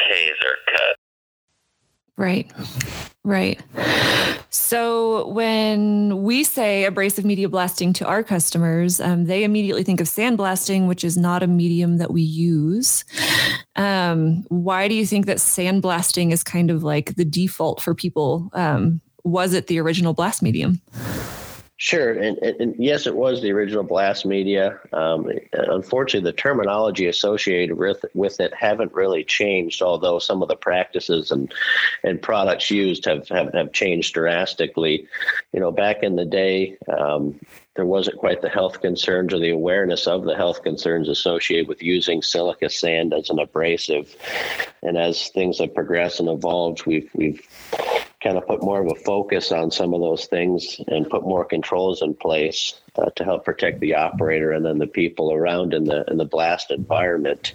his cut. Right. Right. So when we say abrasive media blasting to our customers, um, they immediately think of sandblasting, which is not a medium that we use. Um, why do you think that sandblasting is kind of like the default for people? Um, was it the original blast medium? Sure, and, and, yes, it was the original blast media. Um, unfortunately, the terminology associated with with it haven't really changed. Although some of the practices and and products used have have, have changed drastically. You know, back in the day, um, there wasn't quite the health concerns or the awareness of the health concerns associated with using silica sand as an abrasive. And as things have progressed and evolved, we've we've kind of put more of a focus on some of those things and put more controls in place uh, to help protect the operator and then the people around in the in the blast environment.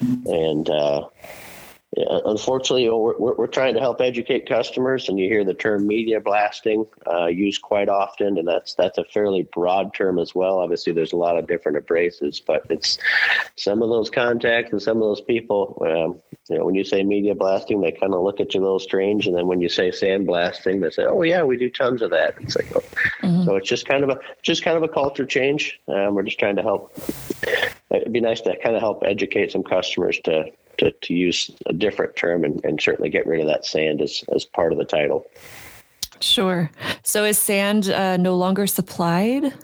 And uh, unfortunately, we're, we're, trying to help educate customers, and you hear the term media blasting uh, used quite often, and that's that's a fairly broad term as well. Obviously, there's a lot of different abrasives, but it's some of those contacts and some of those people. Um, you know, when you say media blasting, they kind of look at you a little strange, and then when you say sand blasting, they say, "Oh yeah, we do tons of that." It's like, oh. mm-hmm. so it's just kind of a just kind of a culture change. Um, we're just trying to help. It'd be nice to kind of help educate some customers to to, to use a different term and, and certainly get rid of that sand as, as part of the title. Sure. So is sand uh, no longer supplied?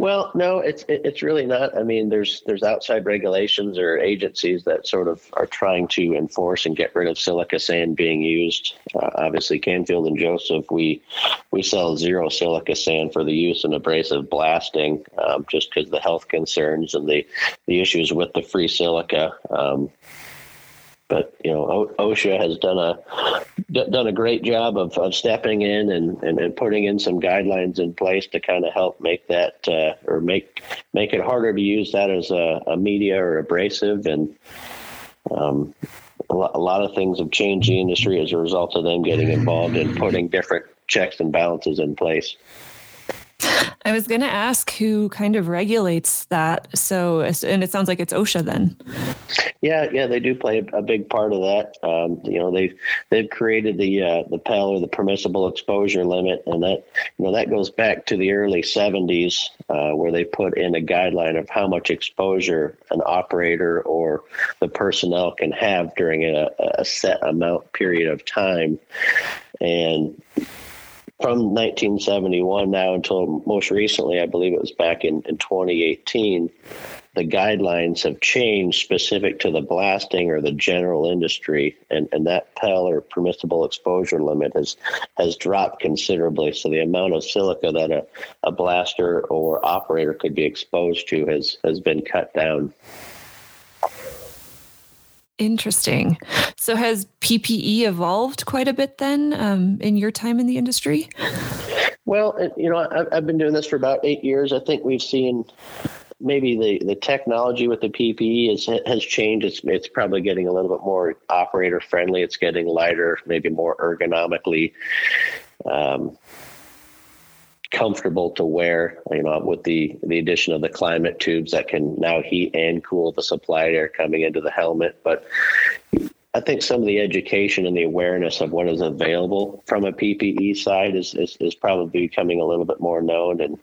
Well, no, it's it's really not. I mean, there's there's outside regulations or agencies that sort of are trying to enforce and get rid of silica sand being used. Uh, obviously, Canfield and Joseph, we we sell zero silica sand for the use in abrasive blasting, um, just because the health concerns and the the issues with the free silica. Um, but you know OSHA has done a done a great job of, of stepping in and, and, and putting in some guidelines in place to kind of help make that uh, or make make it harder to use that as a, a media or abrasive and um, a, lot, a lot of things have changed the industry as a result of them getting involved and putting different checks and balances in place. I was going to ask who kind of regulates that. So, and it sounds like it's OSHA then. Yeah, yeah, they do play a big part of that. Um, you know, they've they've created the uh, the PEL or the permissible exposure limit, and that you know that goes back to the early '70s, uh, where they put in a guideline of how much exposure an operator or the personnel can have during a, a set amount period of time, and from 1971 now until most recently, I believe it was back in, in 2018, the guidelines have changed specific to the blasting or the general industry, and, and that PEL or permissible exposure limit has has dropped considerably. So the amount of silica that a, a blaster or operator could be exposed to has has been cut down. Interesting. So has PPE evolved quite a bit then um, in your time in the industry? Well, you know, I've, I've been doing this for about eight years. I think we've seen maybe the, the technology with the PPE is, has changed. It's, it's probably getting a little bit more operator friendly. It's getting lighter, maybe more ergonomically um, comfortable to wear, you know, with the, the addition of the climate tubes that can now heat and cool the supplied air coming into the helmet. But I think some of the education and the awareness of what is available from a PPE side is, is, is probably becoming a little bit more known and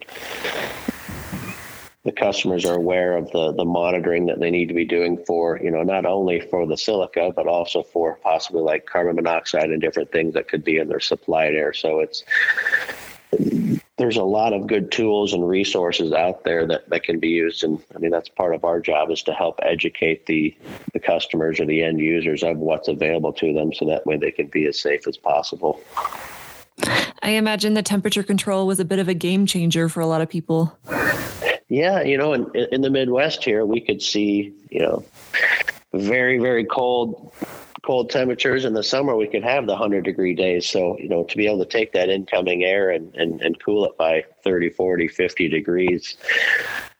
the customers are aware of the the monitoring that they need to be doing for you know not only for the silica but also for possibly like carbon monoxide and different things that could be in their supplied air so it's there's a lot of good tools and resources out there that, that can be used. And I mean, that's part of our job is to help educate the, the customers or the end users of what's available to them so that way they can be as safe as possible. I imagine the temperature control was a bit of a game changer for a lot of people. Yeah, you know, in, in the Midwest here, we could see, you know, very, very cold cold temperatures in the summer we could have the 100 degree days. So you know to be able to take that incoming air and, and, and cool it by 30 40 50 degrees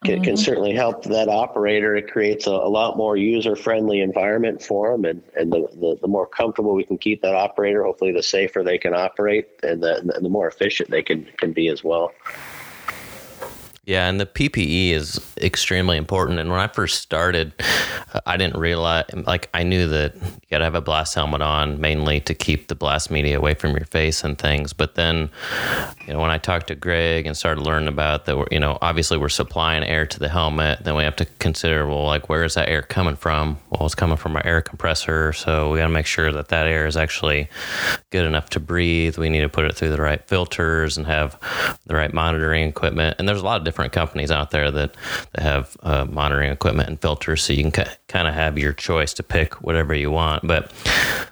can, mm-hmm. can certainly help that operator. It creates a, a lot more user friendly environment for them and, and the, the, the, more comfortable we can keep that operator hopefully the safer they can operate and the, the more efficient they can, can be as well Yeah, and the PPE is extremely important. And when I first started, I didn't realize, like, I knew that you got to have a blast helmet on mainly to keep the blast media away from your face and things. But then, you know, when I talked to Greg and started learning about that, you know, obviously we're supplying air to the helmet, then we have to consider, well, like, where is that air coming from? Well, it's coming from our air compressor. So we got to make sure that that air is actually good enough to breathe. We need to put it through the right filters and have the right monitoring equipment. And there's a lot of different different companies out there that, that have uh, monitoring equipment and filters, so you can kind of have your choice to pick whatever you want. But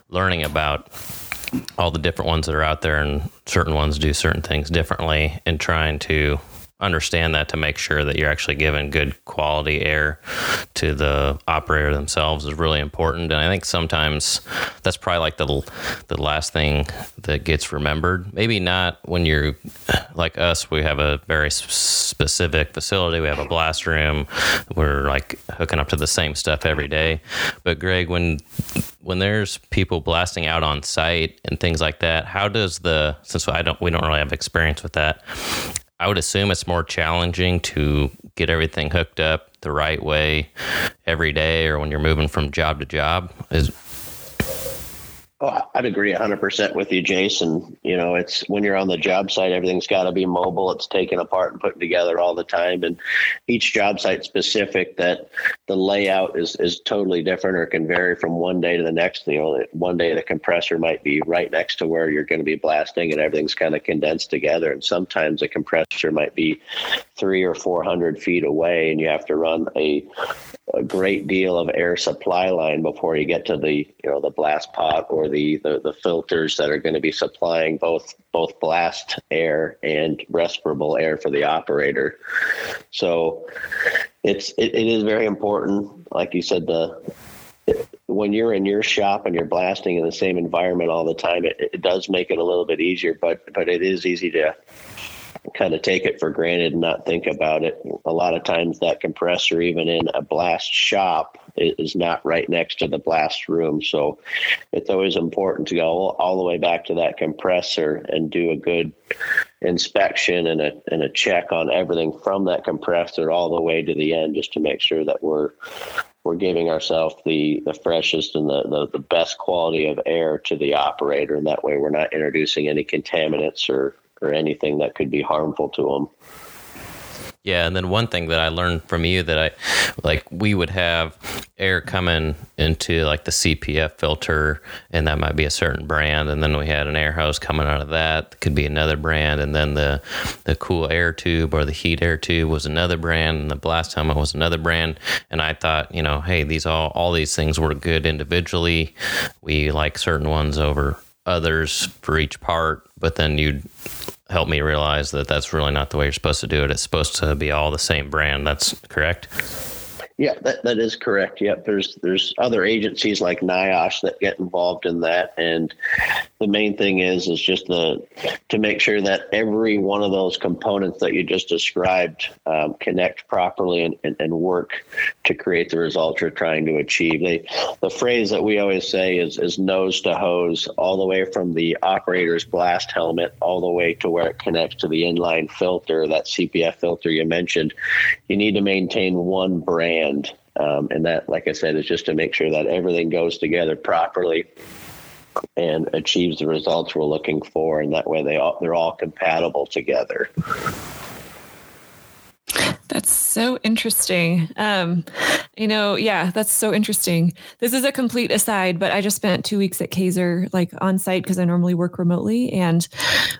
learning about all the different ones that are out there and certain ones do certain things differently and trying to understand that to make sure that you're actually giving good quality air to the operator themselves is really important. And I think sometimes that's probably like the the last thing that gets remembered. Maybe not when you're like us. We have a very specific facility. We have a blast room. We're like hooking up to the same stuff every day. But Greg, when when there's people blasting out on site and things like that, how does the since I don't we don't really have experience with that, I would assume it's more challenging to get everything hooked up the right way every day or when you're moving from job to job. Is Oh, I'd agree 100% with you, Jason. You know, it's when you're on the job site, everything's got to be mobile. It's taken apart and put together all the time. And each job site specific that the layout is, is totally different or can vary from one day to the next. You know, one day the compressor might be right next to where you're going to be blasting and everything's kind of condensed together. And sometimes a compressor might be three or 400 feet away and you have to run a, a great deal of air supply line before you get to the, you know, the blast pot or the, the, the filters that are going to be supplying both both blast air and respirable air for the operator. So it's it, it is very important, like you said, the when you're in your shop and you're blasting in the same environment all the time, it, it does make it a little bit easier, but but it is easy to kind of take it for granted and not think about it. A lot of times, that compressor, even in a blast shop, is not right next to the blast room. So it's always important to go all the way back to that compressor and do a good inspection and a and a check on everything from that compressor all the way to the end, just to make sure that we're we're giving ourselves the the freshest and the, the, the best quality of air to the operator, and that way we're not introducing any contaminants or or anything that could be harmful to them. Yeah, and then one thing that I learned from you that I like we would have air coming into like the CPF filter and that might be a certain brand and then we had an air hose coming out of that could be another brand and then the the cool air tube or the heat air tube was another brand and the blast helmet was another brand and I thought, you know, hey, these all all these things were good individually. We like certain ones over others for each part, but then you'd help me realize that that's really not the way you're supposed to do it. It's supposed to be all the same brand. That's correct. Yeah, that, that is correct. Yep. There's there's other agencies like NIOSH that get involved in that. And the main thing is is just the to make sure that every one of those components that you just described um, connect properly and, and, and, work to create the results you're trying to achieve. They, the phrase that we always say is is nose to hose, all the way from the operator's blast helmet all the way to where it connects to the inline filter, that CPF filter you mentioned. You need to maintain one brand um, and that, like I said, is just to make sure that everything goes together properly and achieves the results we're looking for. And that way they all, they're all compatible together. That's so interesting. Um, you know, yeah, that's so interesting. This is a complete aside, but I just spent two weeks at Kaiser, like on site, because I normally work remotely. And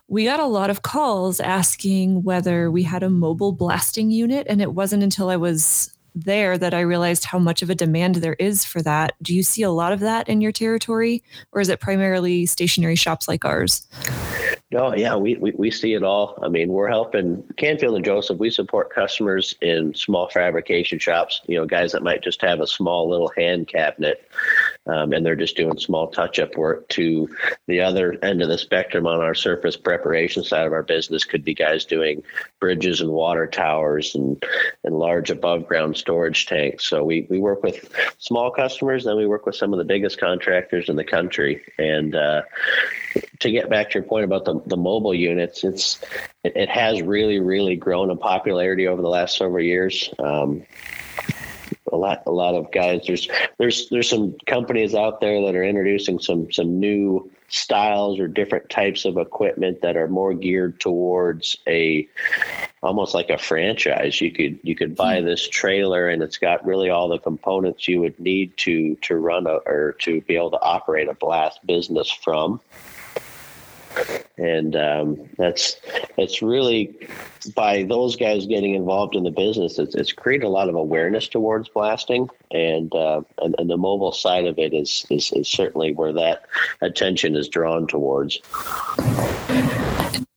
we got a lot of calls asking whether we had a mobile blasting unit. And it wasn't until I was there that I realized how much of a demand there is for that. Do you see a lot of that in your territory, or is it primarily stationary shops like ours? No, yeah, we, we, we see it all. I mean, we're helping Canfield and Joseph. We support customers in small fabrication shops, you know, guys that might just have a small little hand cabinet um, and they're just doing small touch up work. To the other end of the spectrum on our surface preparation side of our business could be guys doing bridges and water towers and, and large above ground storage tanks. So we, we work with small customers, then we work with some of the biggest contractors in the country. And, uh, to get back to your point about the, the mobile units, it's it, it has really really grown in popularity over the last several years. Um, a lot a lot of guys there's there's there's some companies out there that are introducing some some new styles or different types of equipment that are more geared towards a almost like a franchise you could you could buy hmm. this trailer and it's got really all the components you would need to to run a, or to be able to operate a blast business from and um, that's it's really by those guys getting involved in the business it's, it's created a lot of awareness towards blasting. And, uh, and, and the mobile side of it is, is is certainly where that attention is drawn towards.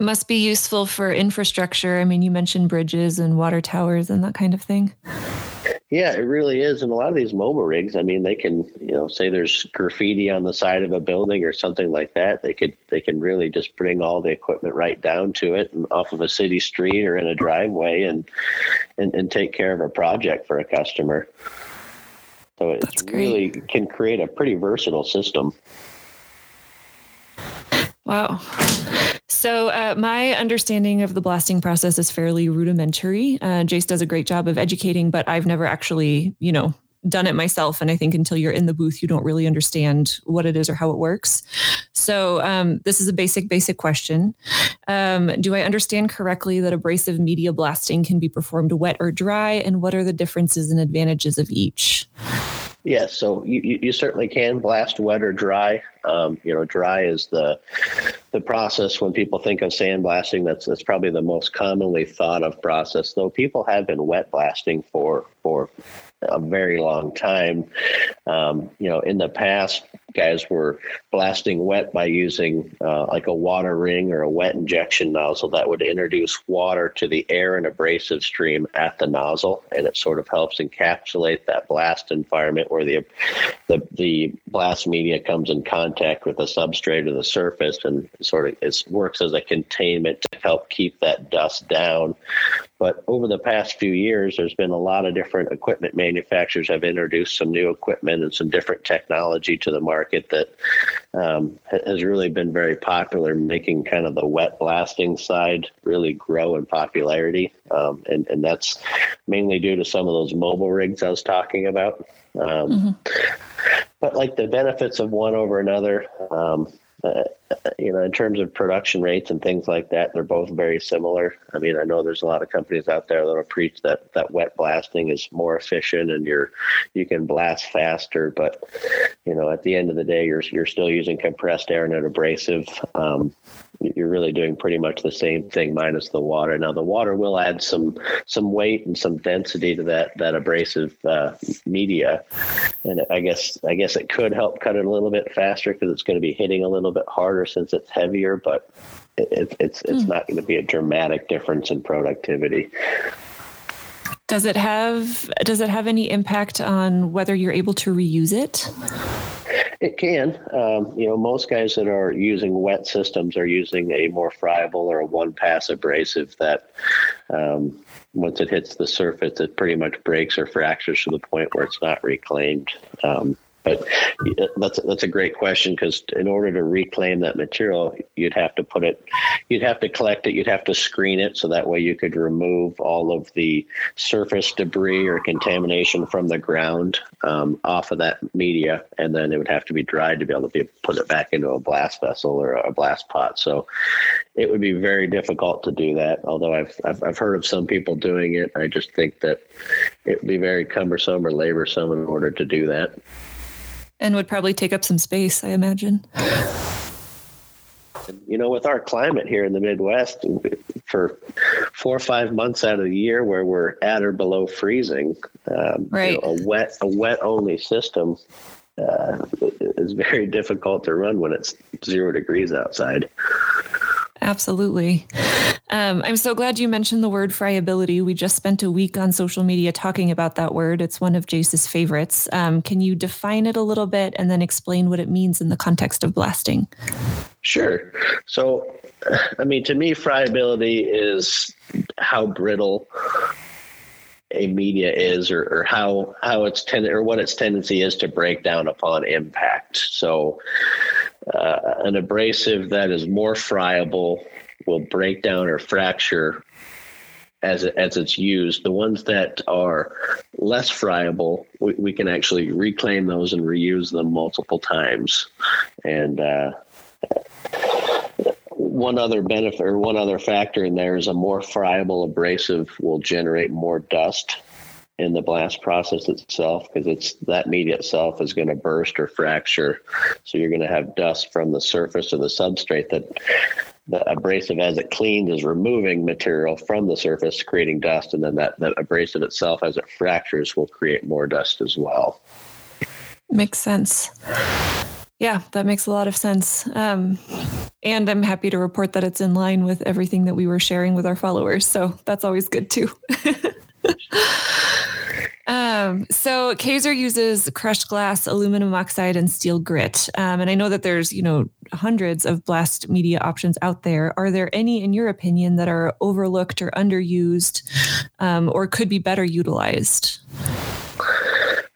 Must be useful for infrastructure. I mean you mentioned bridges and water towers and that kind of thing yeah, it really is. And a lot of these mobile rigs, I mean, they can, you know, say there's graffiti on the side of a building or something like that. They could, they can really just bring all the equipment right down to it and off of a city street or in a driveway and, and, and take care of a project for a customer. So it really can create a pretty versatile system. Wow. So, uh, my understanding of the blasting process is fairly rudimentary. Uh, Jace does a great job of educating, but I've never actually, you know, done it myself. And I think until you're in the booth, you don't really understand what it is or how it works. So, um, this is a basic, basic question. Um, do I understand correctly that abrasive media blasting can be performed wet or dry? And what are the differences and advantages of each? Yes, so you, you certainly can blast wet or dry. Um, you know, dry is the the process when people think of sandblasting. That's that's probably the most commonly thought of process. Though people have been wet blasting for for a very long time. Um, you know, in the past, guys were blasting wet by using uh, like a water ring or a wet injection nozzle that would introduce water to the air and abrasive stream at the nozzle, and it sort of helps encapsulate that blast environment where the the, the blast media comes in contact with the substrate or the surface, and sort of it works as a containment to help keep that dust down. But over the past few years, there's been a lot of different equipment manufacturers have introduced some new equipment and some different technology to the market that um, has really been very popular, making kind of the wet blasting side really grow in popularity. Um, and, and that's mainly due to some of those mobile rigs I was talking about. Um, mm-hmm. But like the benefits of one over another, um, uh, you know, in terms of production rates and things like that, they're both very similar. I mean, I know there's a lot of companies out there that will preach that that wet blasting is more efficient and you're you can blast faster, but you know, at the end of the day, you're you're still using compressed air and an abrasive. Um, you're really doing pretty much the same thing minus the water. Now the water will add some some weight and some density to that that abrasive uh, media, and I guess I guess it could help cut it a little bit faster because it's going to be hitting a little bit harder since it's heavier, but it, it, it's it's mm. not going to be a dramatic difference in productivity. Does it have does it have any impact on whether you're able to reuse it? It can. Um, you know, most guys that are using wet systems are using a more friable or a one pass abrasive that um, once it hits the surface, it pretty much breaks or fractures to the point where it's not reclaimed. Um, but that's that's a great question because in order to reclaim that material, you'd have to put it, you'd have to collect it, you'd have to screen it so that way you could remove all of the surface debris or contamination from the ground um, off of that media, and then it would have to be dried to be able to be, put it back into a blast vessel or a blast pot. So it would be very difficult to do that. Although I've, I've, I've heard of some people doing it, I just think that it would be very cumbersome or laborsome in order to do that and would probably take up some space, I imagine. You know, with our climate here in the Midwest, for four or five months out of the year where we're at or below freezing, um, right. You know, a wet a wet only system uh, is very difficult to run when it's zero degrees outside. Absolutely. Um, I'm so glad you mentioned the word friability. We just spent a week on social media talking about that word. It's one of Jace's favorites. Um, can you define it a little bit and then explain what it means in the context of blasting? Sure. So, I mean, to me, friability is how brittle a media is or, or how how its ten or what its tendency is to break down upon impact. So uh, an abrasive that is more friable will break down or fracture as as it's used. The ones that are less friable, we, we can actually reclaim those and reuse them multiple times. And uh, one other benefit or one other factor in there is a more friable abrasive will generate more dust in the blast process itself because it's that media itself is going to burst or fracture. So you're going to have dust from the surface of the substrate that the abrasive as it cleans is removing material from the surface creating dust. And then that, that abrasive itself as it fractures will create more dust as well. Makes sense. Yeah that makes a lot of sense. Um, and i'm happy to report that it's in line with everything that we were sharing with our followers. So that's always good too Um, so Kaiser uses crushed glass, aluminum oxide, and steel grit. Um, and I know that there's, you know, hundreds of blast media options out there. Are there any, in your opinion, that are overlooked or underused um, or could be better utilized?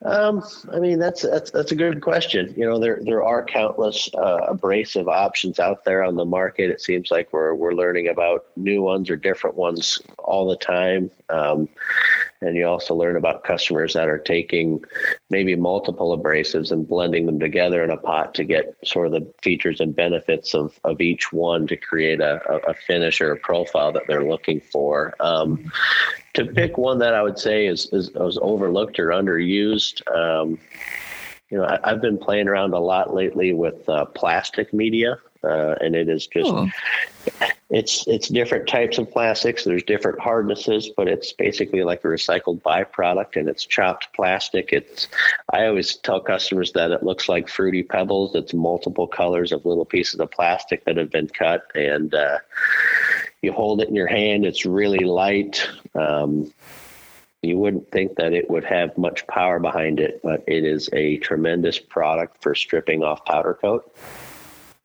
Um, I mean, that's that's that's a good question. You know, there there are countless uh, abrasive options out there on the market. It seems like we're we're learning about new ones or different ones all the time. Um, and you also learn about customers that are taking maybe multiple abrasives and blending them together in a pot to get sort of the features and benefits of, of each one to create a, a finish or a profile that they're looking for. Um, to pick one that I would say is, is, is overlooked or underused, um, you know, I, have been playing around a lot lately with uh, plastic media, uh, and it is just cool. it's it's different types of plastics. There's different hardnesses, but it's basically like a recycled byproduct, and it's chopped plastic. It's I always tell customers that it looks like fruity pebbles. It's multiple colors of little pieces of plastic that have been cut, and uh, you hold it in your hand. It's really light. Um, you wouldn't think that it would have much power behind it, but it is a tremendous product for stripping off powder coat.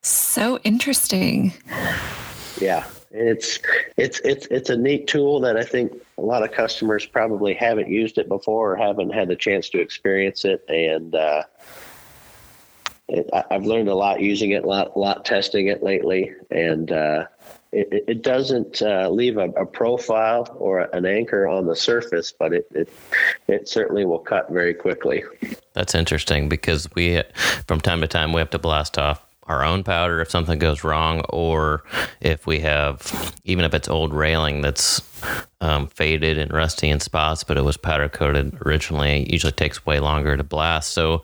So interesting. Yeah, it's it's it's it's a neat tool that I think a lot of customers probably haven't used it before or haven't had the chance to experience it, and uh, it, I've learned a lot using it, a lot, lot testing it lately, and uh, it, it doesn't uh, leave a, a, profile or an anchor on the surface, but it, it it certainly will cut very quickly. That's interesting because we, from time to time, we have to blast off our own powder if something goes wrong, or if we have, even if it's old railing that's um, faded and rusty in spots, but it was powder coated originally, it usually takes way longer to blast. So,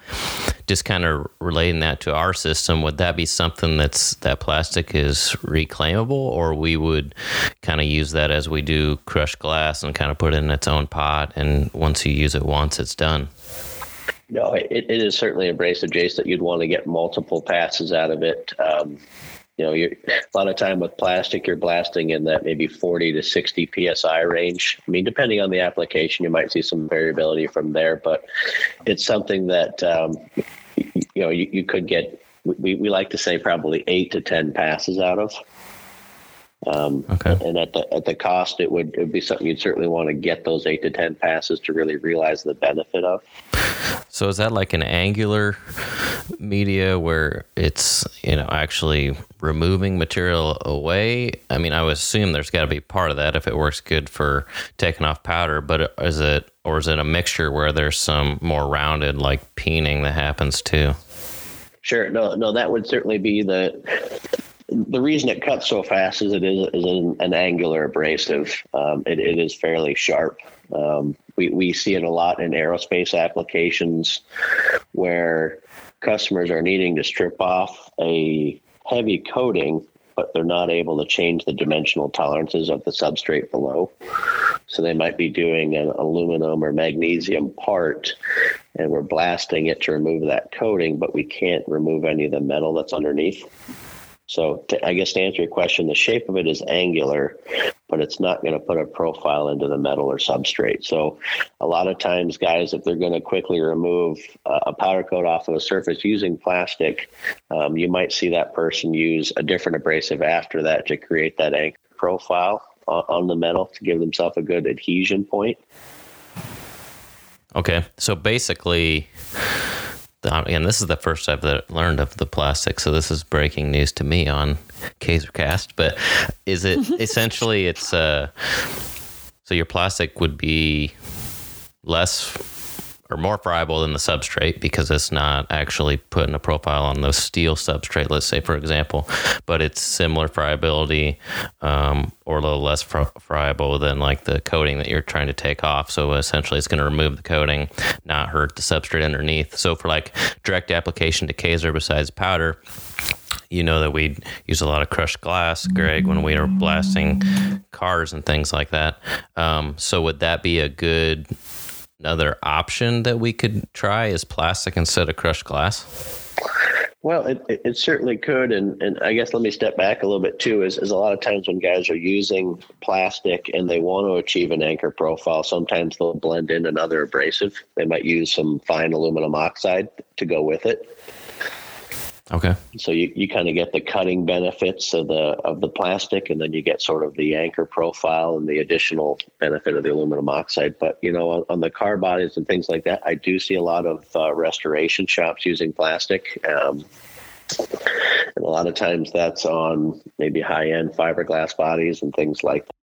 just kind of relating that to our system, would that be something that's that plastic is reclaimable, or we would kind of use that as we do crushed glass and kind of put it in its own pot, and once you use it once, it's done? No, it, it is certainly abrasive, Jace, that you'd want to get multiple passes out of it. Um, you know, a lot of time with plastic, you're blasting in that maybe 40 to 60 psi range. I mean, depending on the application, you might see some variability from there, but it's something that um, you know you, you could get. We, we like to say probably eight to 10 passes out of. Um, okay. And at the at the cost, it would it would be something you'd certainly want to get those eight to ten passes to really realize the benefit of. So is that like an angular media where it's you know actually removing material away? I mean, I would assume there's got to be part of that if it works good for taking off powder. But is it or is it a mixture where there's some more rounded like peening that happens too? Sure. No, no, that would certainly be the the reason it cuts so fast is it is, is an, an angular abrasive. Um, it, it is fairly sharp. Um, we, we see it a lot in aerospace applications where customers are needing to strip off a heavy coating, but they're not able to change the dimensional tolerances of the substrate below. So they might be doing an aluminum or magnesium part, and we're blasting it to remove that coating, but we can't remove any of the metal that's underneath. So to, I guess to answer your question, the shape of it is angular, but it's not going to put a profile into the metal or substrate. So a lot of times, guys, if they're going to quickly remove a powder coat off of a surface using plastic, um, you might see that person use a different abrasive after that to create that anchor profile on the metal to give themselves a good adhesion point. Okay, so basically and this is the first I've learned of the plastic, so this is breaking news to me on KaiserCast. But is it essentially it's uh, so your plastic would be less or more friable than the substrate because it's not actually putting a profile on the steel substrate, let's say, for example, but it's similar friability um, or a little less fri- friable than like the coating that you're trying to take off. So essentially, it's going to remove the coating, not hurt the substrate underneath. So for like direct application to Kaiser besides powder, you know that we use a lot of crushed glass, Greg, when we are blasting cars and things like that. Um, so would that be a good another option that we could try is plastic instead of crushed glass? Well, it, it certainly could. And, and I guess let me step back a little bit too, is, is a lot of times when guys are using plastic and they want to achieve an anchor profile, sometimes they'll blend in another abrasive. They might use some fine aluminum oxide to go with it. Okay. So you, you kind of get the cutting benefits of the of the plastic, and then you get sort of the anchor profile and the additional benefit of the aluminum oxide. But you know, on, on the car bodies and things like that, I do see a lot of uh, restoration shops using plastic. Um, and a lot of times that's on maybe high end fiberglass bodies and things like